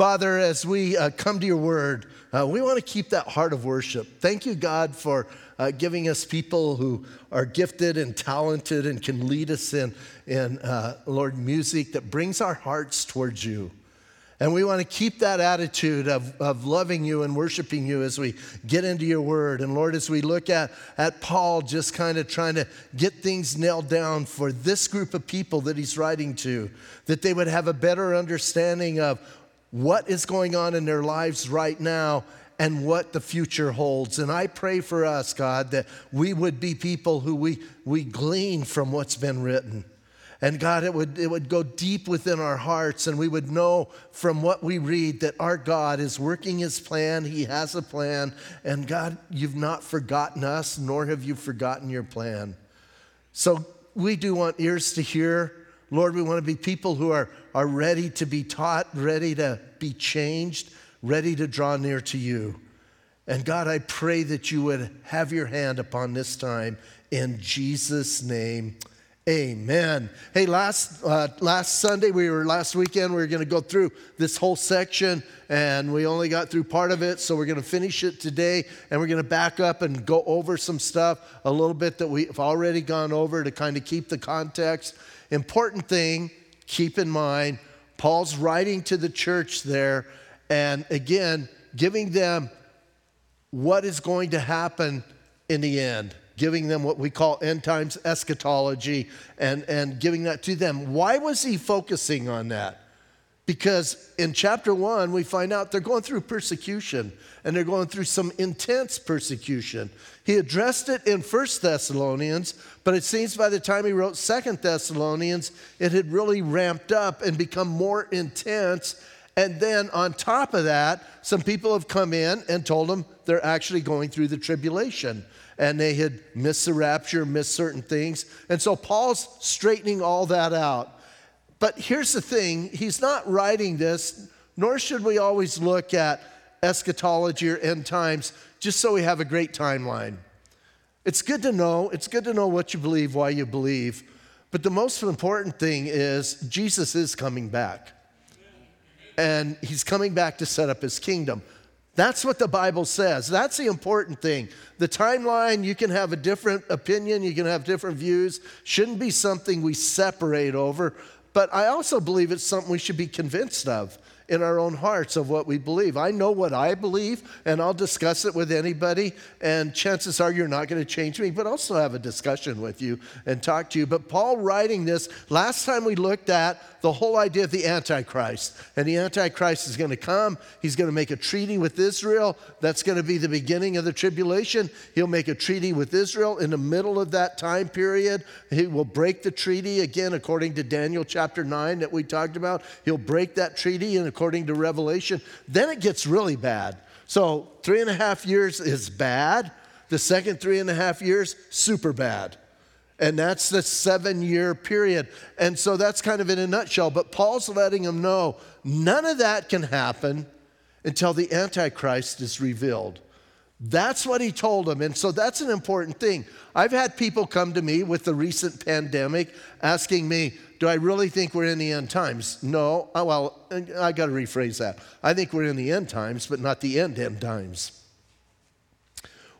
Father, as we uh, come to your word, uh, we want to keep that heart of worship. Thank you, God, for uh, giving us people who are gifted and talented and can lead us in, in uh, Lord, music that brings our hearts towards you. And we want to keep that attitude of, of loving you and worshiping you as we get into your word. And Lord, as we look at, at Paul just kind of trying to get things nailed down for this group of people that he's writing to, that they would have a better understanding of what is going on in their lives right now and what the future holds. And I pray for us, God, that we would be people who we, we glean from what's been written. And God, it would, it would go deep within our hearts, and we would know from what we read that our God is working his plan. He has a plan. And God, you've not forgotten us, nor have you forgotten your plan. So we do want ears to hear. Lord, we want to be people who are, are ready to be taught, ready to be changed, ready to draw near to you. And God, I pray that you would have your hand upon this time in Jesus' name. Amen. Hey, last uh, last Sunday we were last weekend we were going to go through this whole section, and we only got through part of it, so we're going to finish it today, and we're going to back up and go over some stuff a little bit that we've already gone over to kind of keep the context. Important thing, keep in mind, Paul's writing to the church there, and again giving them what is going to happen in the end giving them what we call end times eschatology and, and giving that to them. Why was he focusing on that? Because in chapter one, we find out they're going through persecution and they're going through some intense persecution. He addressed it in First Thessalonians, but it seems by the time he wrote Second Thessalonians, it had really ramped up and become more intense. And then on top of that, some people have come in and told them they're actually going through the tribulation and they had missed the rapture, missed certain things. And so Paul's straightening all that out. But here's the thing he's not writing this, nor should we always look at eschatology or end times just so we have a great timeline. It's good to know, it's good to know what you believe, why you believe. But the most important thing is Jesus is coming back. And he's coming back to set up his kingdom. That's what the Bible says. That's the important thing. The timeline, you can have a different opinion, you can have different views, shouldn't be something we separate over, but I also believe it's something we should be convinced of in our own hearts of what we believe. I know what I believe, and I'll discuss it with anybody, and chances are you're not going to change me, but also have a discussion with you and talk to you. But Paul writing this, last time we looked at the whole idea of the Antichrist. And the Antichrist is going to come. He's going to make a treaty with Israel. That's going to be the beginning of the tribulation. He'll make a treaty with Israel in the middle of that time period. He will break the treaty again, according to Daniel chapter 9 that we talked about. He'll break that treaty, and according to Revelation, then it gets really bad. So, three and a half years is bad. The second three and a half years, super bad. And that's the seven year period. And so that's kind of in a nutshell. But Paul's letting them know none of that can happen until the Antichrist is revealed. That's what he told them. And so that's an important thing. I've had people come to me with the recent pandemic asking me, Do I really think we're in the end times? No. Oh, well, I got to rephrase that. I think we're in the end times, but not the end end times.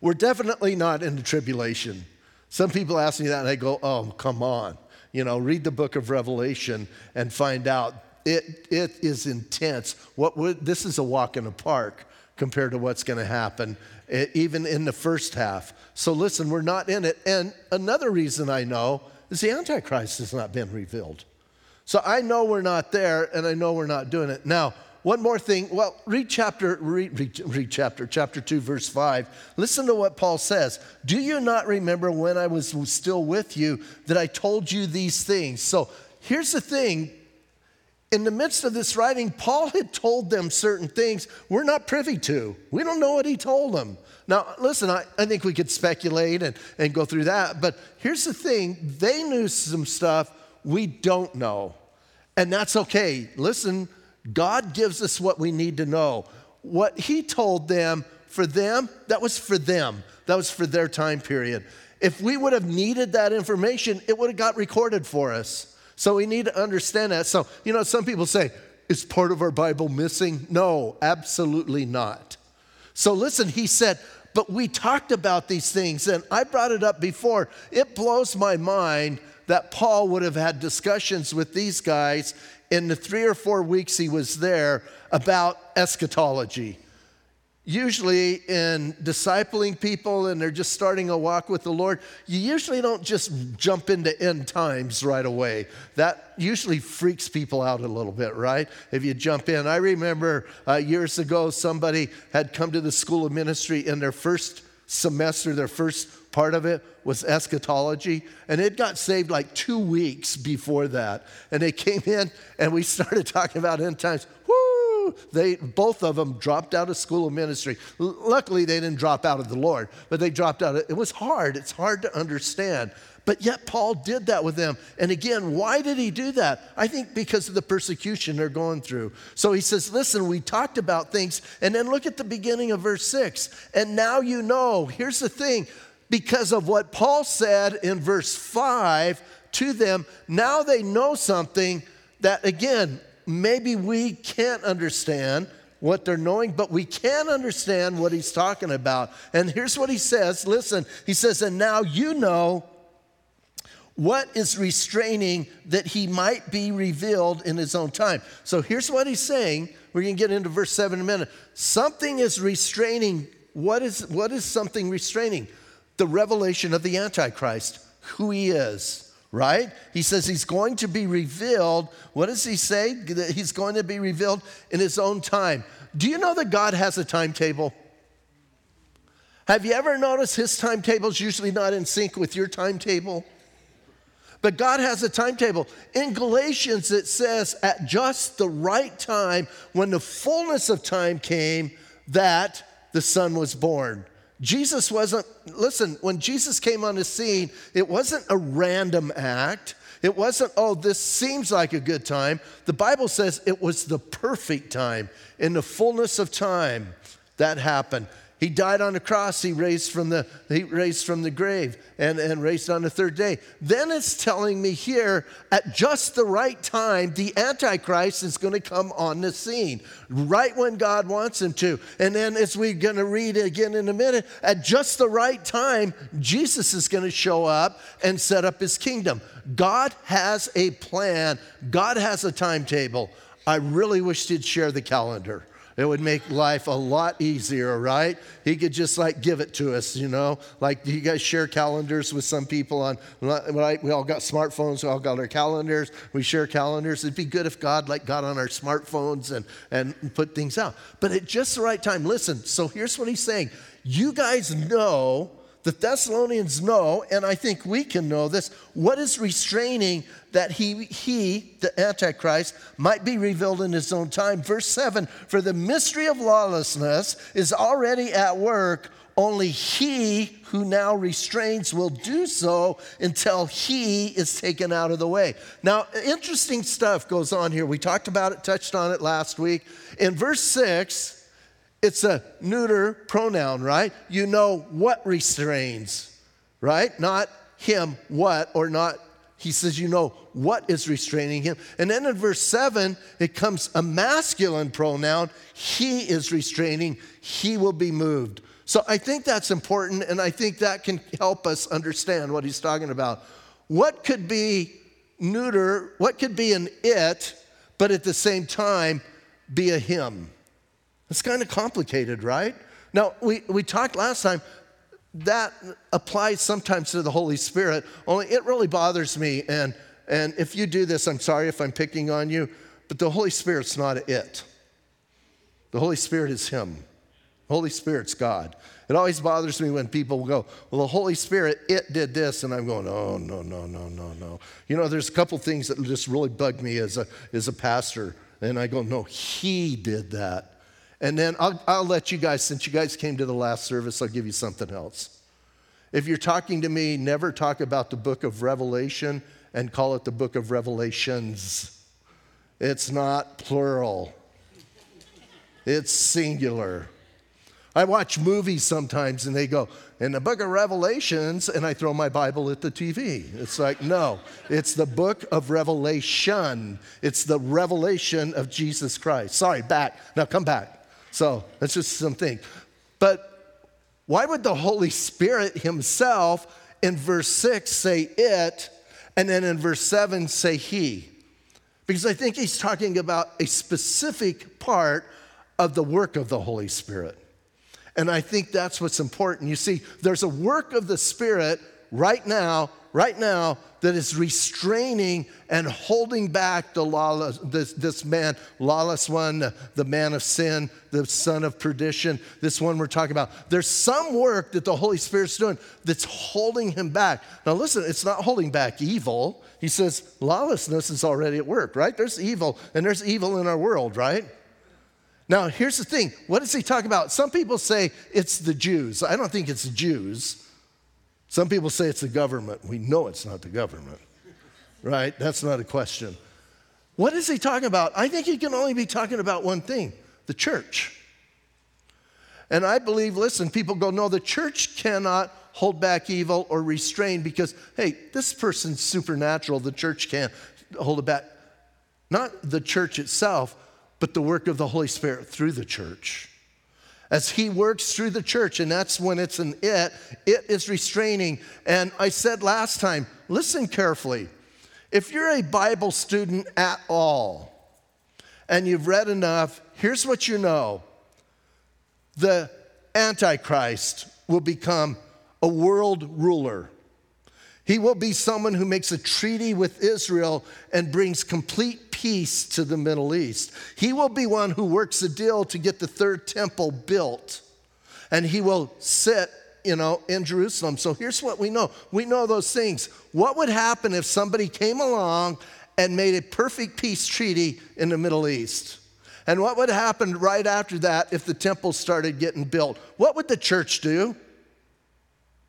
We're definitely not in the tribulation. Some people ask me that and I go, oh, come on. You know, read the book of Revelation and find out it, it is intense. What would, this is a walk in the park compared to what's going to happen, eh, even in the first half. So listen, we're not in it. And another reason I know is the Antichrist has not been revealed. So I know we're not there, and I know we're not doing it. Now, one more thing. Well, read chapter, read, read, read, chapter, chapter 2, verse 5. Listen to what Paul says. Do you not remember when I was still with you that I told you these things? So here's the thing. In the midst of this writing, Paul had told them certain things we're not privy to. We don't know what he told them. Now, listen, I, I think we could speculate and, and go through that, but here's the thing they knew some stuff we don't know. And that's okay. Listen, God gives us what we need to know. What He told them, for them, that was for them, that was for their time period. If we would have needed that information, it would have got recorded for us. So we need to understand that. So, you know, some people say, Is part of our Bible missing? No, absolutely not. So listen, he said, but we talked about these things, and I brought it up before. It blows my mind that Paul would have had discussions with these guys in the three or four weeks he was there about eschatology. Usually, in discipling people and they're just starting a walk with the Lord, you usually don't just jump into end times right away. That usually freaks people out a little bit, right? If you jump in. I remember uh, years ago, somebody had come to the School of Ministry in their first semester, their first part of it was eschatology, and it got saved like two weeks before that. And they came in and we started talking about end times. They both of them dropped out of school of ministry. L- luckily, they didn't drop out of the Lord, but they dropped out. Of, it was hard. It's hard to understand. But yet, Paul did that with them. And again, why did he do that? I think because of the persecution they're going through. So he says, Listen, we talked about things. And then look at the beginning of verse 6. And now you know. Here's the thing because of what Paul said in verse 5 to them, now they know something that, again, maybe we can't understand what they're knowing, but we can understand what he's talking about. And here's what he says listen, he says, and now you know what is restraining that he might be revealed in his own time. So here's what he's saying. We're going to get into verse 7 in a minute. Something is restraining. What is, what is something restraining? The revelation of the Antichrist, who he is, right? He says he's going to be revealed. What does he say? He's going to be revealed in his own time. Do you know that God has a timetable? Have you ever noticed his timetable is usually not in sync with your timetable? But God has a timetable. In Galatians, it says, at just the right time, when the fullness of time came, that the Son was born. Jesus wasn't, listen, when Jesus came on the scene, it wasn't a random act. It wasn't, oh, this seems like a good time. The Bible says it was the perfect time. In the fullness of time, that happened. He died on the cross. He raised from the, he raised from the grave and, and raised on the third day. Then it's telling me here at just the right time, the Antichrist is going to come on the scene, right when God wants him to. And then, as we're going to read again in a minute, at just the right time, Jesus is going to show up and set up his kingdom. God has a plan, God has a timetable. I really wish he'd share the calendar. It would make life a lot easier, right? He could just like give it to us, you know? Like, you guys share calendars with some people on, right? We all got smartphones, we all got our calendars, we share calendars. It'd be good if God like got on our smartphones and, and put things out. But at just the right time, listen, so here's what he's saying. You guys know the Thessalonians know, and I think we can know this, what is restraining that he, he, the Antichrist, might be revealed in his own time. Verse 7 For the mystery of lawlessness is already at work, only he who now restrains will do so until he is taken out of the way. Now, interesting stuff goes on here. We talked about it, touched on it last week. In verse 6, it's a neuter pronoun, right? You know what restrains, right? Not him, what, or not, he says, you know what is restraining him. And then in verse 7, it comes a masculine pronoun. He is restraining, he will be moved. So I think that's important, and I think that can help us understand what he's talking about. What could be neuter, what could be an it, but at the same time be a him? It's kind of complicated, right? Now, we, we talked last time, that applies sometimes to the Holy Spirit, only it really bothers me. And, and if you do this, I'm sorry if I'm picking on you, but the Holy Spirit's not it. The Holy Spirit is Him. The Holy Spirit's God. It always bothers me when people go, Well, the Holy Spirit, it did this. And I'm going, Oh, no, no, no, no, no. You know, there's a couple things that just really bug me as a, as a pastor. And I go, No, He did that. And then I'll, I'll let you guys, since you guys came to the last service, I'll give you something else. If you're talking to me, never talk about the book of Revelation and call it the book of Revelations. It's not plural, it's singular. I watch movies sometimes and they go, in the book of Revelations, and I throw my Bible at the TV. It's like, no, it's the book of Revelation. It's the revelation of Jesus Christ. Sorry, back. Now come back. So that's just something. But why would the Holy Spirit Himself in verse 6 say it, and then in verse 7 say He? Because I think He's talking about a specific part of the work of the Holy Spirit. And I think that's what's important. You see, there's a work of the Spirit right now, right now, that is restraining and holding back the lawless, this, this man, lawless one, the man of sin, the son of perdition, this one we're talking about. There's some work that the Holy Spirit's doing that's holding him back. Now, listen, it's not holding back evil. He says lawlessness is already at work, right? There's evil, and there's evil in our world, right? Now, here's the thing What is he talking about? Some people say it's the Jews. I don't think it's the Jews. Some people say it's the government. We know it's not the government, right? That's not a question. What is he talking about? I think he can only be talking about one thing the church. And I believe, listen, people go, no, the church cannot hold back evil or restrain because, hey, this person's supernatural. The church can't hold it back. Not the church itself, but the work of the Holy Spirit through the church. As He works through the church, and that's when it's an it, it is restraining. And I said last time, listen carefully. If you're a Bible student at all, and you've read enough, here's what you know the Antichrist will become a world ruler. He will be someone who makes a treaty with Israel and brings complete peace to the Middle East. He will be one who works a deal to get the third temple built. And he will sit, you know, in Jerusalem. So here's what we know. We know those things. What would happen if somebody came along and made a perfect peace treaty in the Middle East? And what would happen right after that if the temple started getting built? What would the church do?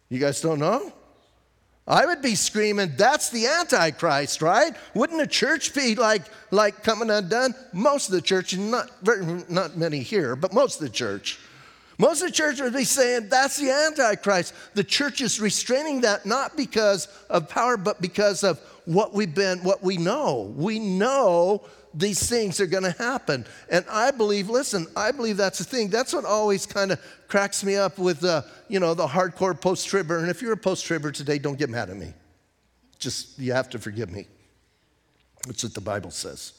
You guys don't know? I would be screaming, that's the Antichrist, right? Wouldn't the church be like, like coming undone? Most of the church, not, very, not many here, but most of the church. Most of the church would be saying, that's the Antichrist. The church is restraining that not because of power, but because of what we've been, what we know. We know these things are going to happen. And I believe, listen, I believe that's the thing. That's what always kind of cracks me up with, uh, you know, the hardcore post-tribber. And if you're a post-tribber today, don't get mad at me. Just, you have to forgive me. That's what the Bible says.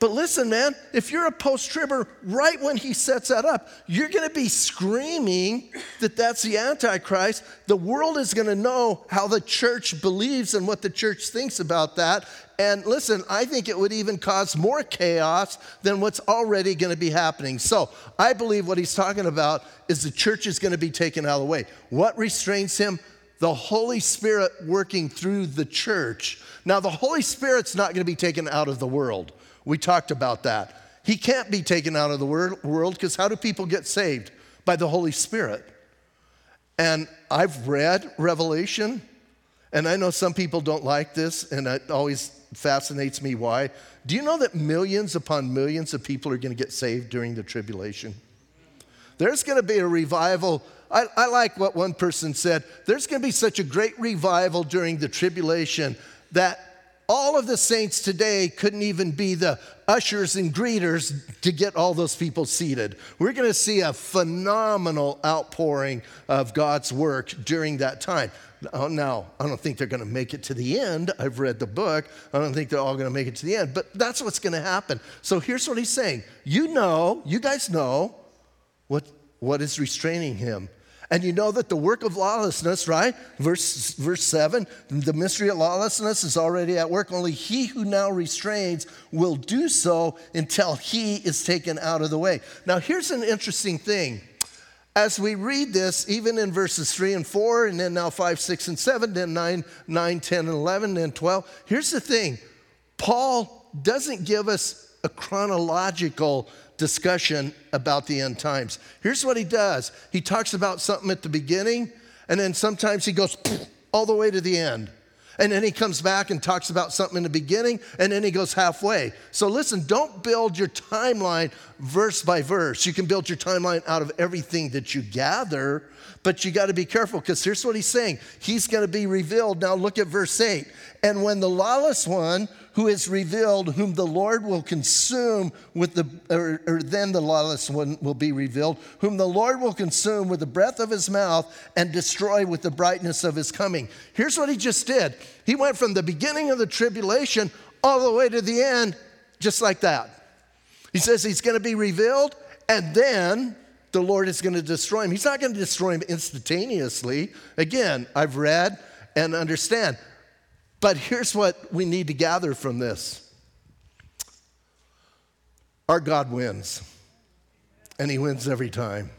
But listen, man, if you're a post tribber, right when he sets that up, you're going to be screaming that that's the Antichrist. The world is going to know how the church believes and what the church thinks about that. And listen, I think it would even cause more chaos than what's already going to be happening. So I believe what he's talking about is the church is going to be taken out of the way. What restrains him? The Holy Spirit working through the church. Now, the Holy Spirit's not going to be taken out of the world. We talked about that. He can't be taken out of the world because how do people get saved? By the Holy Spirit. And I've read Revelation, and I know some people don't like this, and it always fascinates me why. Do you know that millions upon millions of people are going to get saved during the tribulation? There's going to be a revival. I, I like what one person said. There's going to be such a great revival during the tribulation that all of the saints today couldn't even be the ushers and greeters to get all those people seated. We're going to see a phenomenal outpouring of God's work during that time. Oh, now, I don't think they're going to make it to the end. I've read the book. I don't think they're all going to make it to the end, but that's what's going to happen. So here's what he's saying You know, you guys know what, what is restraining him and you know that the work of lawlessness, right? Verse, verse 7 the mystery of lawlessness is already at work. Only he who now restrains will do so until he is taken out of the way. Now, here's an interesting thing. As we read this, even in verses 3 and 4, and then now 5, 6, and 7, then 9, 9 10, and 11, and 12, here's the thing Paul doesn't give us a chronological discussion about the end times. Here's what he does he talks about something at the beginning, and then sometimes he goes all the way to the end. And then he comes back and talks about something in the beginning, and then he goes halfway. So listen, don't build your timeline verse by verse. You can build your timeline out of everything that you gather, but you got to be careful because here's what he's saying He's going to be revealed. Now look at verse 8. And when the lawless one who is revealed, whom the Lord will consume with the, or, or, then the lawless one will be revealed, whom the Lord will consume with the breath of his mouth and destroy with the brightness of his coming. Here's what he just did he went from the beginning of the tribulation all the way to the end, just like that. He says he's going to be revealed, and then the Lord is going to destroy him. He's not going to destroy him instantaneously. Again, I've read and understand but here's what we need to gather from this our God wins, and He wins every time.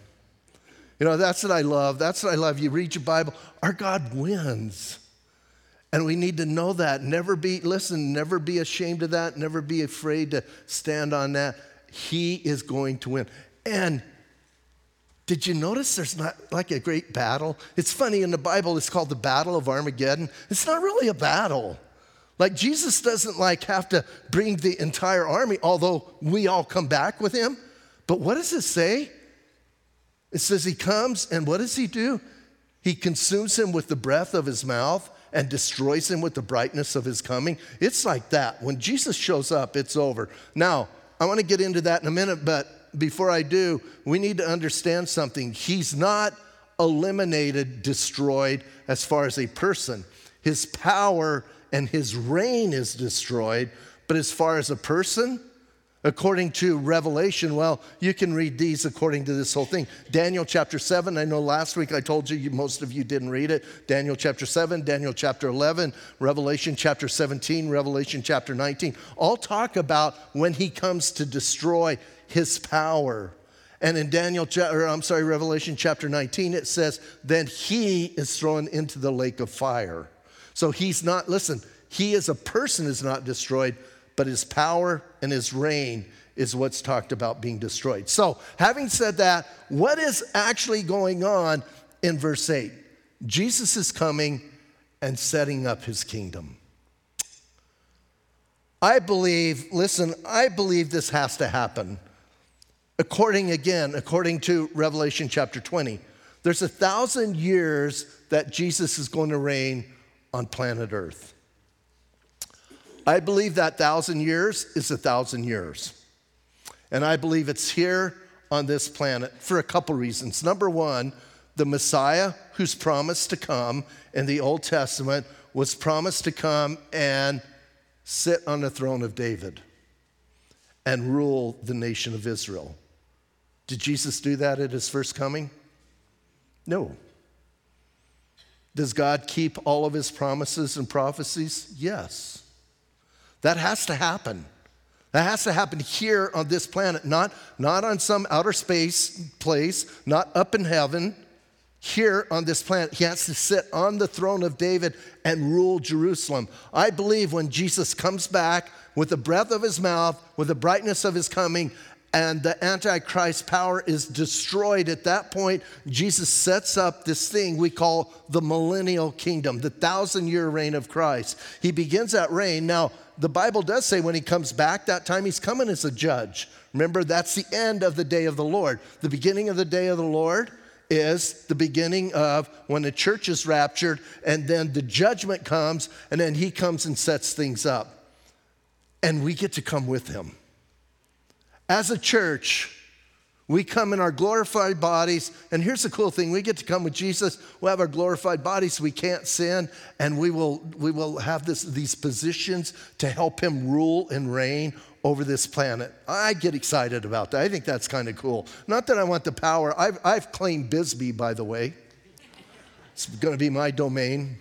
You know, that's what I love. That's what I love. You read your Bible, our God wins. And we need to know that. Never be, listen, never be ashamed of that. Never be afraid to stand on that. He is going to win. And did you notice there's not like a great battle? It's funny, in the Bible, it's called the Battle of Armageddon. It's not really a battle. Like Jesus doesn't like have to bring the entire army, although we all come back with him. But what does it say? It says he comes, and what does he do? He consumes him with the breath of his mouth and destroys him with the brightness of his coming. It's like that. When Jesus shows up, it's over. Now, I want to get into that in a minute, but before I do, we need to understand something. He's not eliminated, destroyed as far as a person. His power and his reign is destroyed, but as far as a person, according to Revelation, well, you can read these according to this whole thing. Daniel chapter 7, I know last week I told you, most of you didn't read it. Daniel chapter 7, Daniel chapter 11, Revelation chapter 17, Revelation chapter 19, all talk about when he comes to destroy his power. And in Daniel, or I'm sorry, Revelation chapter 19, it says, then he is thrown into the lake of fire. So he's not, listen, he as a person is not destroyed, but his power and his reign is what's talked about being destroyed. So, having said that, what is actually going on in verse 8? Jesus is coming and setting up his kingdom. I believe, listen, I believe this has to happen. According, again, according to Revelation chapter 20, there's a thousand years that Jesus is going to reign on planet Earth. I believe that thousand years is a thousand years. And I believe it's here on this planet for a couple reasons. Number one, the Messiah who's promised to come in the Old Testament was promised to come and sit on the throne of David and rule the nation of Israel. Did Jesus do that at his first coming? No. Does God keep all of his promises and prophecies? Yes. That has to happen. That has to happen here on this planet, not, not on some outer space place, not up in heaven. Here on this planet, he has to sit on the throne of David and rule Jerusalem. I believe when Jesus comes back with the breath of his mouth, with the brightness of his coming, and the Antichrist power is destroyed at that point, Jesus sets up this thing we call the millennial kingdom, the thousand year reign of Christ. He begins that reign. Now, the Bible does say when he comes back, that time he's coming as a judge. Remember, that's the end of the day of the Lord. The beginning of the day of the Lord is the beginning of when the church is raptured, and then the judgment comes, and then he comes and sets things up. And we get to come with him. As a church, we come in our glorified bodies, and here's the cool thing: we get to come with Jesus. We'll have our glorified bodies, we can't sin, and we will we will have this, these positions to help Him rule and reign over this planet. I get excited about that. I think that's kind of cool. Not that I want the power. I've, I've claimed Bisbee, by the way. It's going to be my domain,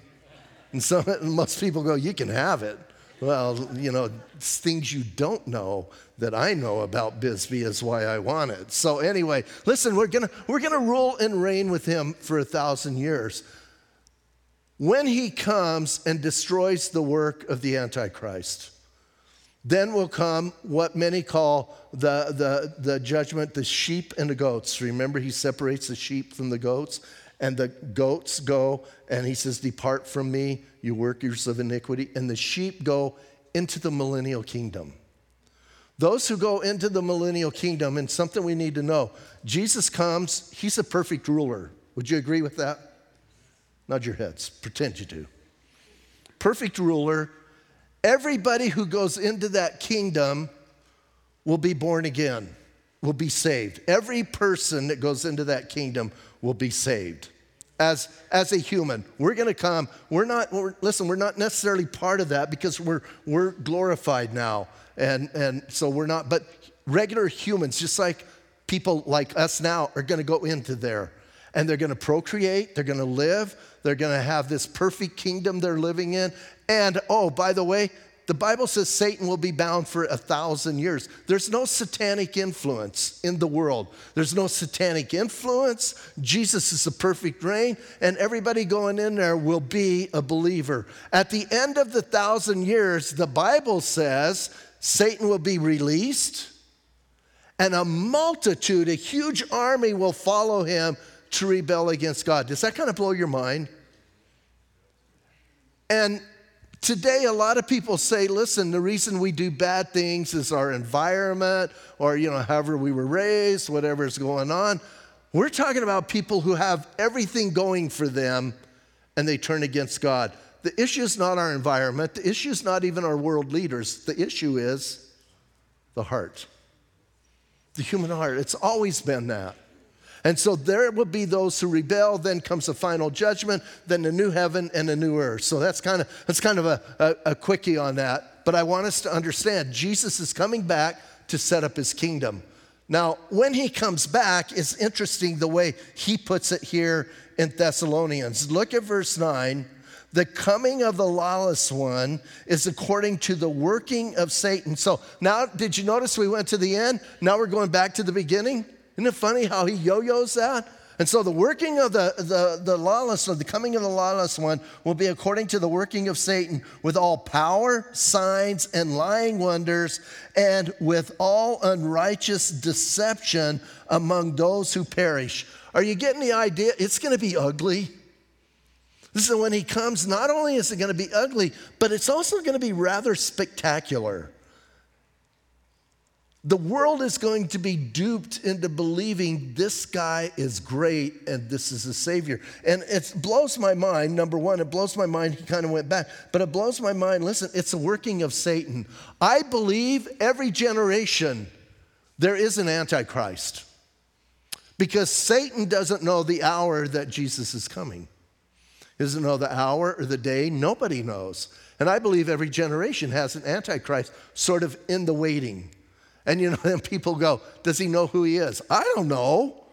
and some most people go, "You can have it." Well, you know, things you don't know that I know about Bisbee is why I want it. So anyway, listen, we're gonna we're gonna rule and reign with him for a thousand years. When he comes and destroys the work of the Antichrist, then will come what many call the, the, the judgment, the sheep and the goats. Remember, he separates the sheep from the goats. and the goats go, and he says, Depart from me, you workers of iniquity. And the sheep go into the millennial kingdom. Those who go into the millennial kingdom, and something we need to know Jesus comes, he's a perfect ruler. Would you agree with that? Nod your heads, pretend you do. Perfect ruler. Everybody who goes into that kingdom will be born again, will be saved. Every person that goes into that kingdom will be saved. As, as a human, we're going to come. We're not, we're, listen, we're not necessarily part of that because we're, we're glorified now. And, and so we're not, but regular humans, just like people like us now, are going to go into there and they're going to procreate, they're going to live, they're going to have this perfect kingdom they're living in. And oh, by the way, the Bible says Satan will be bound for a thousand years. There's no satanic influence in the world. There's no satanic influence. Jesus is the perfect reign, and everybody going in there will be a believer. At the end of the thousand years, the Bible says Satan will be released, and a multitude, a huge army will follow him to rebel against God. Does that kind of blow your mind? And Today, a lot of people say, listen, the reason we do bad things is our environment or, you know, however we were raised, whatever's going on. We're talking about people who have everything going for them and they turn against God. The issue is not our environment, the issue is not even our world leaders. The issue is the heart, the human heart. It's always been that. And so there will be those who rebel, then comes the final judgment, then the new heaven and the new earth. So that's kind of, that's kind of a, a, a quickie on that. But I want us to understand Jesus is coming back to set up his kingdom. Now, when he comes back, it's interesting the way he puts it here in Thessalonians. Look at verse 9. The coming of the lawless one is according to the working of Satan. So now, did you notice we went to the end? Now we're going back to the beginning? Isn't it funny how he yo yos that? And so the working of the, the, the lawless, or the coming of the lawless one, will be according to the working of Satan with all power, signs, and lying wonders, and with all unrighteous deception among those who perish. Are you getting the idea? It's going to be ugly. This is when he comes, not only is it going to be ugly, but it's also going to be rather spectacular. The world is going to be duped into believing this guy is great and this is a savior. And it blows my mind. Number one, it blows my mind. He kind of went back, but it blows my mind. Listen, it's a working of Satan. I believe every generation there is an antichrist because Satan doesn't know the hour that Jesus is coming. He doesn't know the hour or the day. Nobody knows. And I believe every generation has an antichrist sort of in the waiting. And you know, then people go, Does he know who he is? I don't know.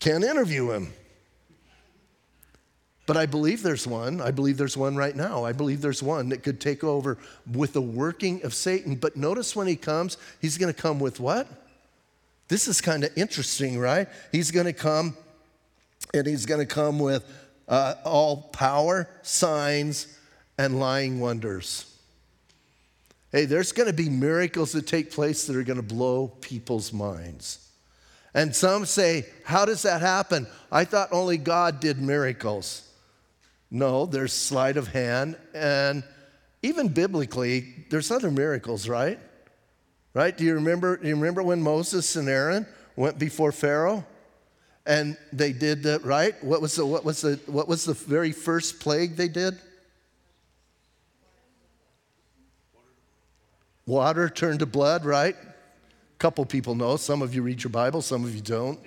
Can't interview him. But I believe there's one. I believe there's one right now. I believe there's one that could take over with the working of Satan. But notice when he comes, he's going to come with what? This is kind of interesting, right? He's going to come and he's going to come with uh, all power, signs, and lying wonders. Hey, there's going to be miracles that take place that are going to blow people's minds. And some say, How does that happen? I thought only God did miracles. No, there's sleight of hand. And even biblically, there's other miracles, right? Right? Do you remember, do you remember when Moses and Aaron went before Pharaoh? And they did that, right? What was the, what was the, what was the very first plague they did? Water turned to blood, right? A couple people know. Some of you read your Bible, some of you don't.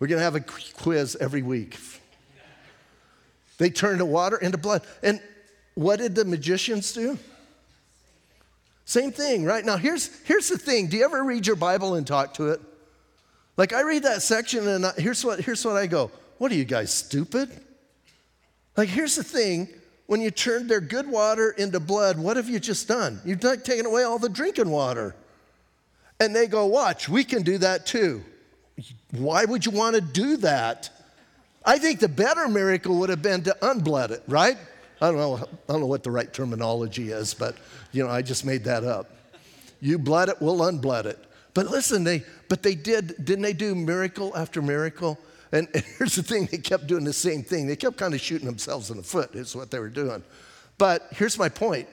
We're going to have a quiz every week. They turned the water into blood. And what did the magicians do? Same thing, right? Now, here's, here's the thing. Do you ever read your Bible and talk to it? Like, I read that section and I, here's, what, here's what I go What are you guys, stupid? Like, here's the thing when you turned their good water into blood, what have you just done? You've taken away all the drinking water. And they go, Watch, we can do that too. Why would you want to do that? I think the better miracle would have been to unblood it, right? I don't know, I don't know what the right terminology is, but you know, I just made that up. You blood it, we'll unblood it. But listen, they but they did, didn't they do miracle after miracle? And, and here's the thing they kept doing the same thing. They kept kind of shooting themselves in the foot, is what they were doing. But here's my point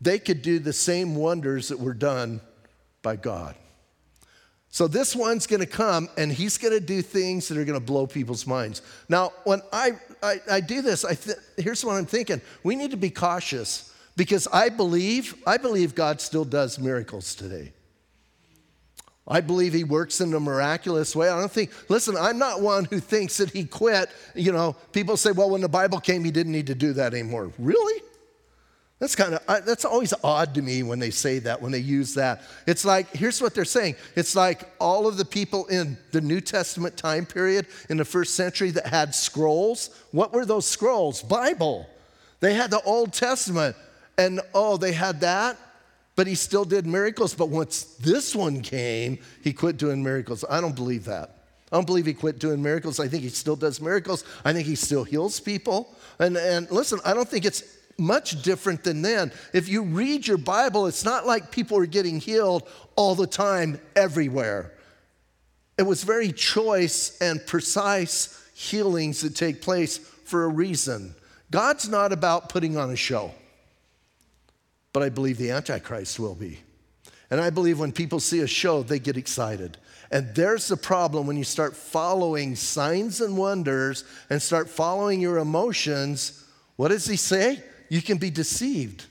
they could do the same wonders that were done by God. So this one's to come and he's to do things that are to blow people's minds. Now, when I, I, I do this, I th- here's what I'm thinking. We need to be cautious because I believe, I believe God still does miracles today. I believe he works in a miraculous way. I don't think, listen, I'm not one who thinks that he quit. You know, people say, well, when the Bible came, he didn't need to do that anymore. Really? That's kind of, that's always odd to me when they say that, when they use that. It's like, here's what they're saying it's like all of the people in the New Testament time period in the first century that had scrolls. What were those scrolls? Bible. They had the Old Testament, and oh, they had that but he still did miracles. But once this one came, he quit doing miracles. I don't believe that. I don't believe he quit doing miracles. I think he still does miracles. I think he still heals people. And, and listen, I don't think it's much different than then. If you read your Bible, it's not like people are getting healed all the time, everywhere. It was very choice and precise healings that take place for a reason. God's not about putting on a show but I believe the Antichrist will be. And I believe when people see a show, they get excited. And there's the problem when you start following signs and wonders and start following your emotions. What does he say? You can be deceived.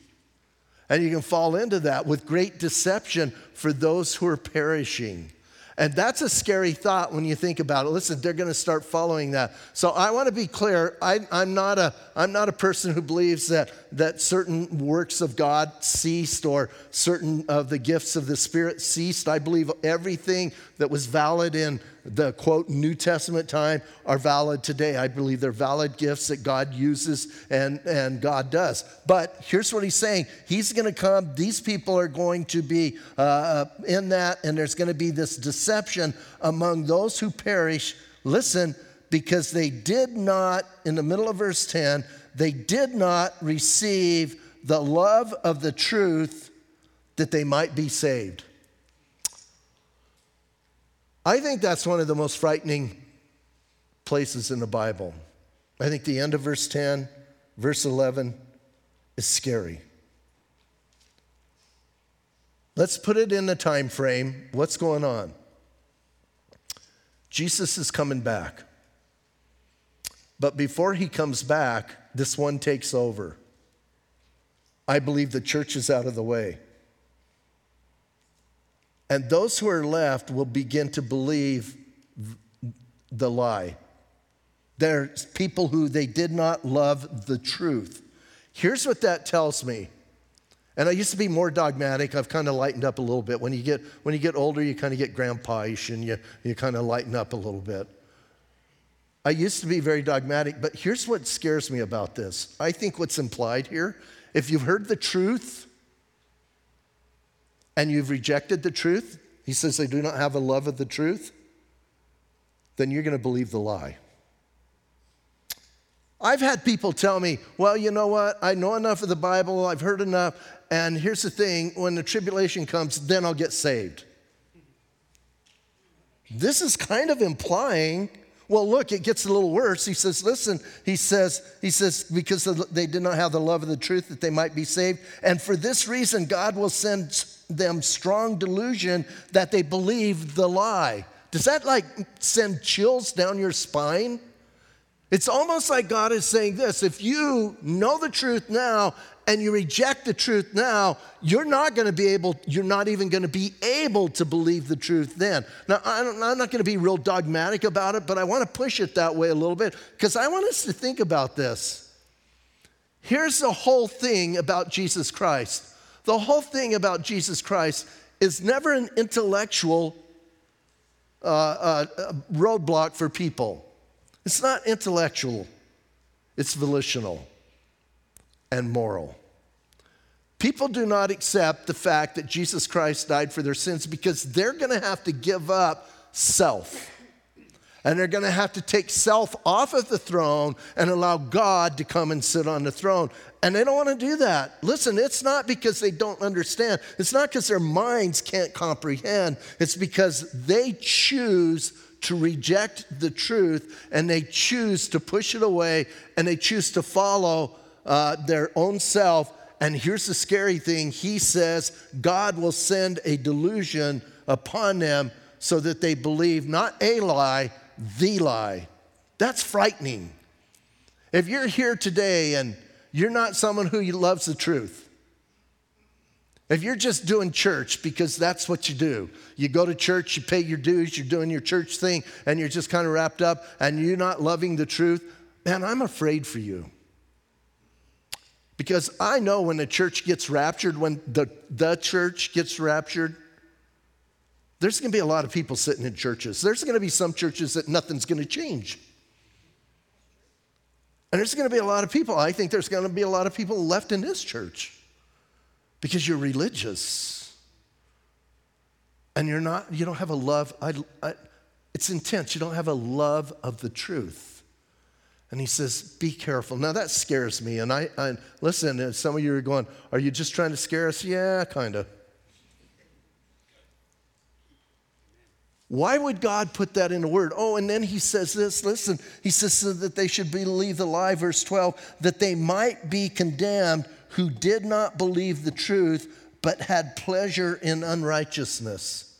And you can fall into that with great deception for those who are perishing. And that's a scary thought when you think about it. Listen, they're going to start following that. So I want to be clear. I, am not a, I'm not a person who believes that, that certain works of God ceased or certain of the gifts of the Spirit ceased. I believe everything that was valid in the quote New Testament time are valid today. I believe they're valid gifts that God uses and, and God does. But here's what he's saying He's going to come, these people are going to be uh, in that, and there's going to be this deception among those who perish. Listen, because they did not, in the middle of verse 10, they did not receive the love of the truth that they might be saved. I think that's one of the most frightening places in the Bible. I think the end of verse 10, verse 11 is scary. Let's put it in the time frame. What's going on? Jesus is coming back. But before he comes back, this one takes over. I believe the church is out of the way. And those who are left will begin to believe the lie. There's people who they did not love the truth. Here's what that tells me. And I used to be more dogmatic. I've kind of lightened up a little bit. When you get, when you get older, you kind of get grandpa-ish and you, you kind of lighten up a little bit. I used to be very dogmatic, but here's what scares me about this. I think what's implied here, if you've heard the truth, and you've rejected the truth, he says they do not have a love of the truth, then you're going to believe the lie. I've had people tell me, well, you know what? I know enough of the Bible, I've heard enough, and here's the thing when the tribulation comes, then I'll get saved. This is kind of implying well, look, it gets a little worse. He says, listen, he says, he says, because they did not have the love of the truth that they might be saved. And for this reason, God will send them strong delusion that they believe the lie. Does that like send chills down your spine? It's almost like God is saying this if you know the truth now and you reject the truth now, you're not going to be able, you're not even going to be able to believe the truth then. Now, I'm not going to be real dogmatic about it, but I want to push it that way a little bit because I want us to think about this. Here's the whole thing about Jesus Christ the whole thing about Jesus Christ is never an intellectual uh, uh, roadblock for people. It's not intellectual, it's volitional and moral. People do not accept the fact that Jesus Christ died for their sins because they're going to have to give up self. And they're going to have to take self off of the throne and allow God to come and sit on the throne. And they don't want to do that. Listen, it's not because they don't understand, it's not because their minds can't comprehend, it's because they choose to reject the truth and they choose to push it away and they choose to follow uh, their own self. And here's the scary thing He says God will send a delusion upon them so that they believe not a lie, the lie. That's frightening. If you're here today and you're not someone who loves the truth, if you're just doing church because that's what you do, you go to church, you pay your dues, you're doing your church thing, and you're just kind of wrapped up and you're not loving the truth, man, I'm afraid for you. Because I know when the church gets raptured, when the, the church gets raptured, there's going to be a lot of people sitting in churches. There's going to be some churches that nothing's going to change. And there's going to be a lot of people, I think there's going to be a lot of people left in this church because you're religious and you're not, you don't have a love. I, I, it's intense. You don't have a love of the truth. And he says, Be careful. Now that scares me. And I, I listen, some of you are going, Are you just trying to scare us? Yeah, kind of. Why would God put that in a word? Oh, and then he says this listen, he says so that they should believe the lie, verse 12, that they might be condemned who did not believe the truth, but had pleasure in unrighteousness.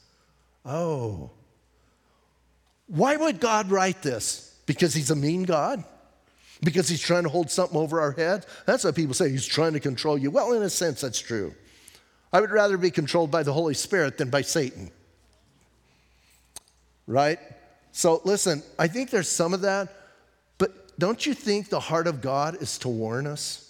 Oh. Why would God write this? Because he's a mean God? Because he's trying to hold something over our head? That's what people say. He's trying to control you. Well, in a sense, that's true. I would rather be controlled by the Holy Spirit than by Satan right? So listen, I think there's some of that, but don't you think the heart of God is to warn us?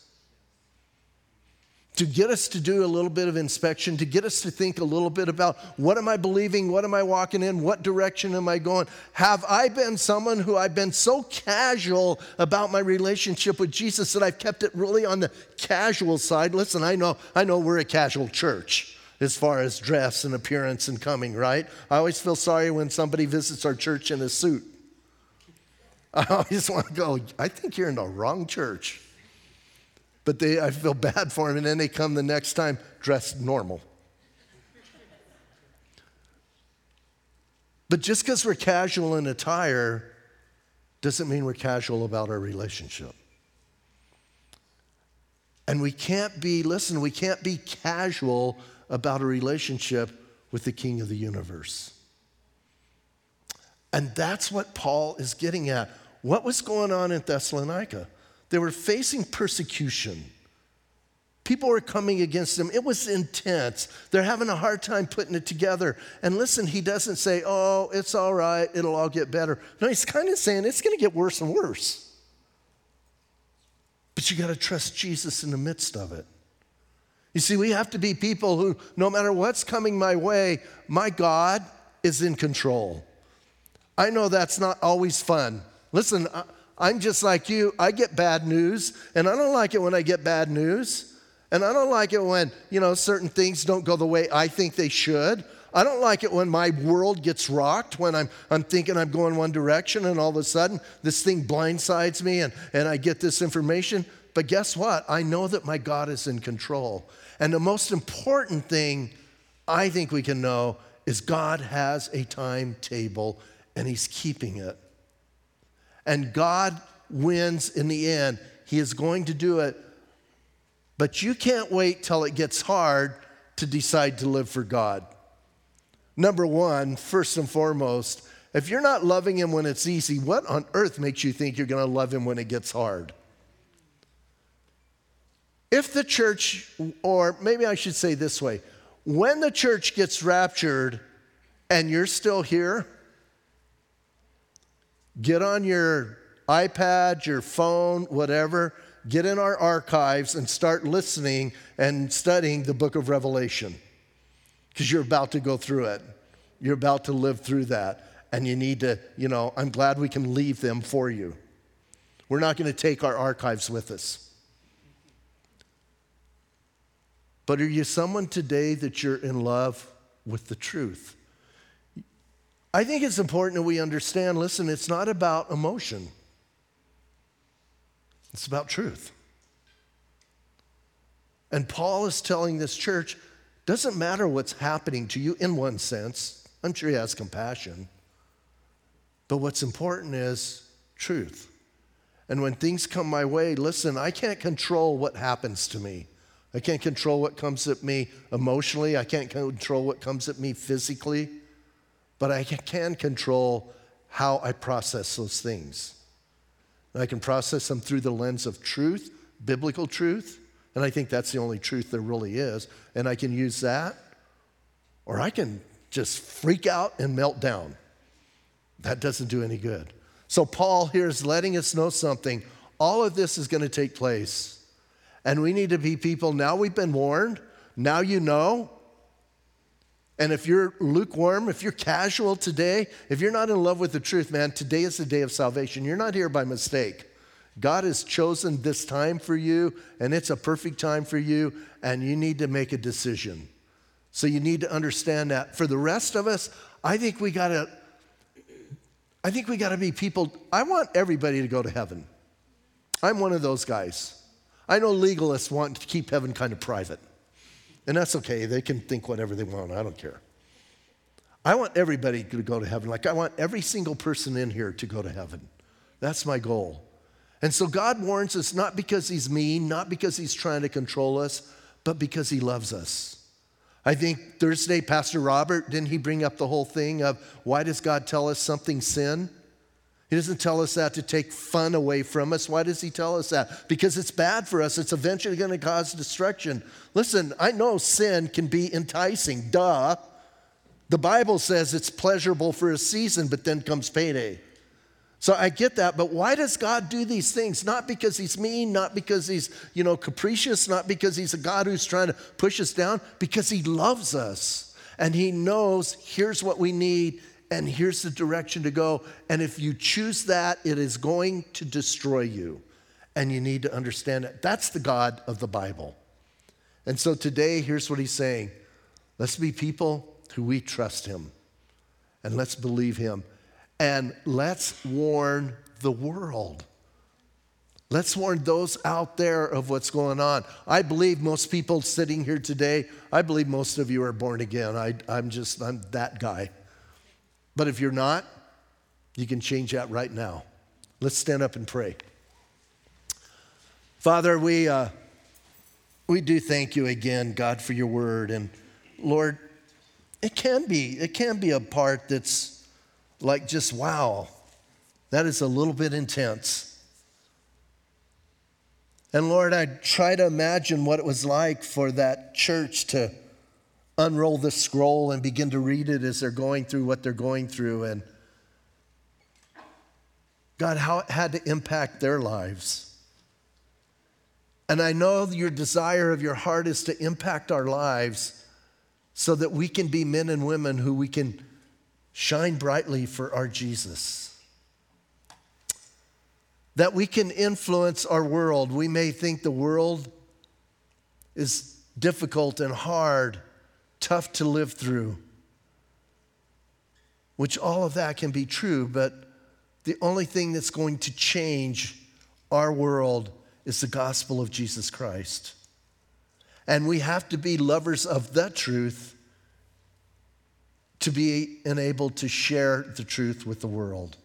To get us to do a little bit of inspection, to get us to think a little bit about what am I believing, what am I walking in, what direction am I going? Have I been someone who I've been so casual about my relationship with Jesus that I've kept it really on the casual side? Listen, I know, I know we're a casual church as far as dress and appearance and coming, right? I always feel sorry when somebody visits our church in a suit. I always want to go, I think you're in the wrong church. But they, I feel bad for them, and then they come the next time dressed normal. But just because we're casual in attire doesn't mean we're casual about our relationship. And we can't be, listen, we can't be casual about a relationship with the King of the universe. And that's what Paul is getting at. What was going on in Thessalonica? They were facing persecution. People were coming against them. It was intense. They're having a hard time putting it together. And listen, he doesn't say, oh, it's all right, it'll all get better. No, he's kind of saying it's going to get worse and worse. But you got to trust Jesus in the midst of it. You see, we have to be people who, no matter what's coming my way, my God is in control. I know that's not always fun. Listen, I'm just like you. I get bad news, and I don't like it when I get bad news. And I don't like it when, you know, certain things don't go the way I think they should. I don't like it when my world gets rocked, when I'm, I'm thinking I'm going one direction and all of a sudden this thing blindsides me and, and I get this information. But guess what? I know that my God is in control. And the most important thing I think we can know is God has a timetable and He's keeping it. And God wins in the end. He is going to do it. But you can't wait till it gets hard to decide to live for God. Number one, first and foremost, if you're not loving Him when it's easy, what on earth makes you think you're going to love Him when it gets hard? If the church, or maybe I should say this way, when the church gets raptured and you're still here, get on your iPad, your phone, whatever, get in our archives and start listening and studying the book of Revelation because you're about to go through it. You're about to live through that. And you need to, you know, I'm glad we can leave them for you. We're not going to take our archives with us. But are you someone today that you're in love with the truth? I think it's important that we understand listen, it's not about emotion, it's about truth. And Paul is telling this church doesn't matter what's happening to you in one sense. I'm sure he has compassion. But what's important is truth. And when things come my way, listen, I can't control what happens to me. I can't control what comes at me emotionally. I can't control what comes at me physically. But I can control how I process those things. And I can process them through the lens of truth, biblical truth. And I think that's the only truth there really is. And I can use that, or I can just freak out and melt down. That doesn't do any good. So, Paul here is letting us know something. All of this is going to take place. And we need to be people. Now we've been warned. Now you know. And if you're lukewarm, if you're casual today, if you're not in love with the truth, man, today is the day of salvation. You're not here by mistake. God has chosen this time for you, and it's a perfect time for you, and you need to make a decision. So you need to understand that. For the rest of us, I think we gotta, I think we gotta be people. I want everybody to go to heaven. I'm one of those guys. I know legalists want to keep heaven kind of private. And that's okay. They can think whatever they want. I don't care. I want everybody to go to heaven. Like, I want every single person in here to go to heaven. That's my goal. And so God warns us not because He's mean, not because He's trying to control us, but because He loves us. I think Thursday, Pastor Robert, didn't he bring up the whole thing of why does God tell us something sin? He doesn't tell us that to take fun away from us. Why does he tell us that? Because it's bad for us. It's eventually going to cause destruction. Listen, I know sin can be enticing. Duh. The Bible says it's pleasurable for a season, but then comes payday. So I get that, but why does God do these things? Not because he's mean, not because he's, you know, capricious, not because he's a God who's trying to push us down, because he loves us. And he knows here's what we need and here's the direction to go. And if you choose that, it is going to destroy you. And you need to understand it. That's the God of the Bible. And so today, here's what he's saying let's be people who we trust him, and let's believe him, and let's warn the world. Let's warn those out there of what's going on. I believe most people sitting here today, I believe most of you are born again. I, am just, I'm that guy. But if you're not, you can change that right now. Let's stand up and pray. Father, we, uh, we do thank you again, God, for your word. And Lord, it can be, it can be a part that's like just, wow, that is a little bit intense. And Lord, I try to imagine what it was like for that church to unroll the scroll and begin to read it as they're going through what they're going through. And God, how it had to impact their lives. And I know your desire of your heart is to impact our lives so that we can be men and women who we can shine brightly for our Jesus. That we can influence our world. We may think the world is difficult and hard, tough to live through, which all of that can be true, but the only thing that's going to change our world is the gospel of Jesus Christ. And we have to be lovers of the truth to be enabled to share the truth with the world.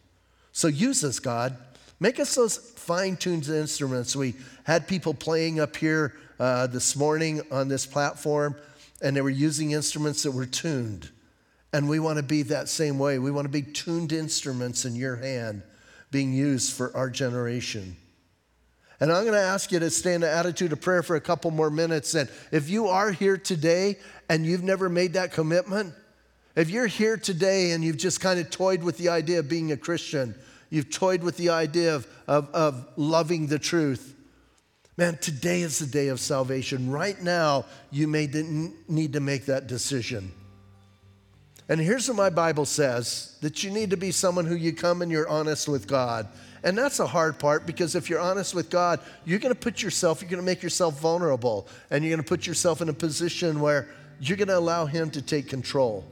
So use us, God. Make us those fine tuned instruments. We had people playing up here uh, this morning on this platform and they were using instruments that were tuned. And we want to be that same way. We want to be tuned instruments in your hand being used for our generation. And I'm going to ask you to stay in the attitude of prayer for a couple more minutes. And if you are here today and you've never made that commitment, if you're here today and you've just kind of toyed with the idea of being a Christian, you've toyed with the idea of, of, of loving the truth, Man, today is the day of salvation. Right now, you may need to make that decision. And here's what my Bible says that you need to be someone who you come and you're honest with God. And that's a hard part because if you're honest with God, you're going to put yourself, you're going to make yourself vulnerable, and you're going to put yourself in a position where you're going to allow Him to take control.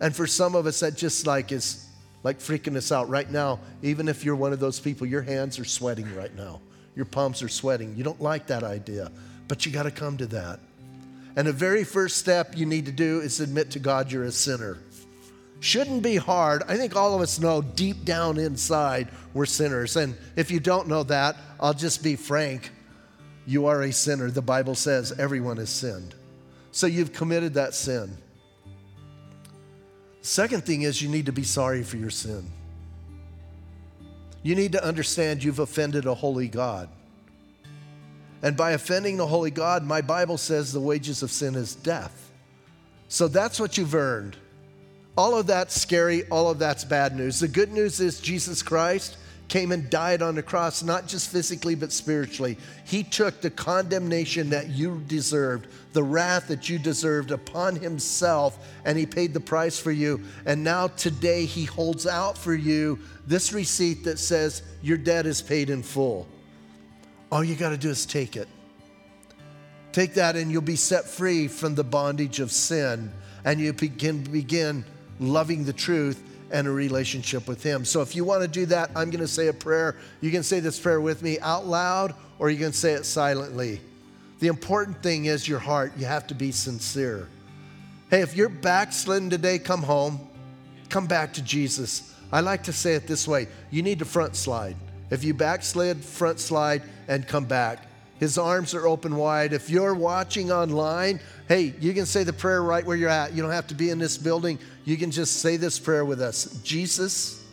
And for some of us, that just like is like freaking us out right now. Even if you're one of those people, your hands are sweating right now your palms are sweating. You don't like that idea, but you got to come to that. And the very first step you need to do is admit to God you're a sinner. Shouldn't be hard. I think all of us know deep down inside we're sinners. And if you don't know that, I'll just be frank. You are a sinner. The Bible says everyone has sinned. So you've committed that sin. Second thing is you need to be sorry for your sin. You need to understand you've offended a holy God. And by offending the holy God, my Bible says the wages of sin is death. So that's what you've earned. All of that's scary, all of that's bad news. The good news is Jesus Christ came and died on the cross, not just physically, but spiritually. He took the condemnation that you deserved, the wrath that you deserved upon himself, and he paid the price for you. And now, today, he holds out for you this receipt that says your debt is paid in full. All you got to do is take it. Take that, and you'll be set free from the bondage of sin, and you begin, begin loving the truth and a relationship with Him. So if you want to do that, I'm going to say a prayer. You can say this prayer with me out loud, or you can say it silently. The important thing is your heart. You have to be sincere. Hey, if you're backslidden today, come home. Come back to Jesus. I like to say it this way you need to front slide. If you backslid, front slide and come back. His arms are open wide. If you're watching online, hey, you can say the prayer right where you're at. You don't have to be in this building. You can just say this prayer with us Jesus,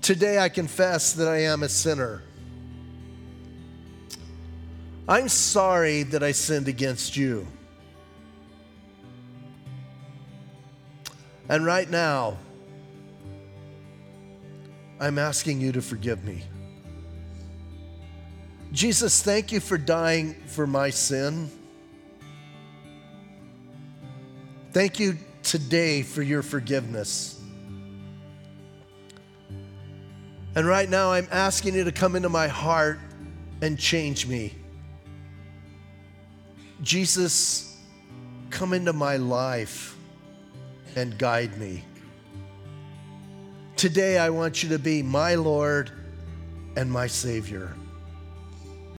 today I confess that I am a sinner. I'm sorry that I sinned against you. And right now, I'm asking you to forgive me. Jesus, thank you for dying for my sin. Thank you today for your forgiveness. And right now, I'm asking you to come into my heart and change me. Jesus, come into my life and guide me. Today, I want you to be my Lord and my Savior.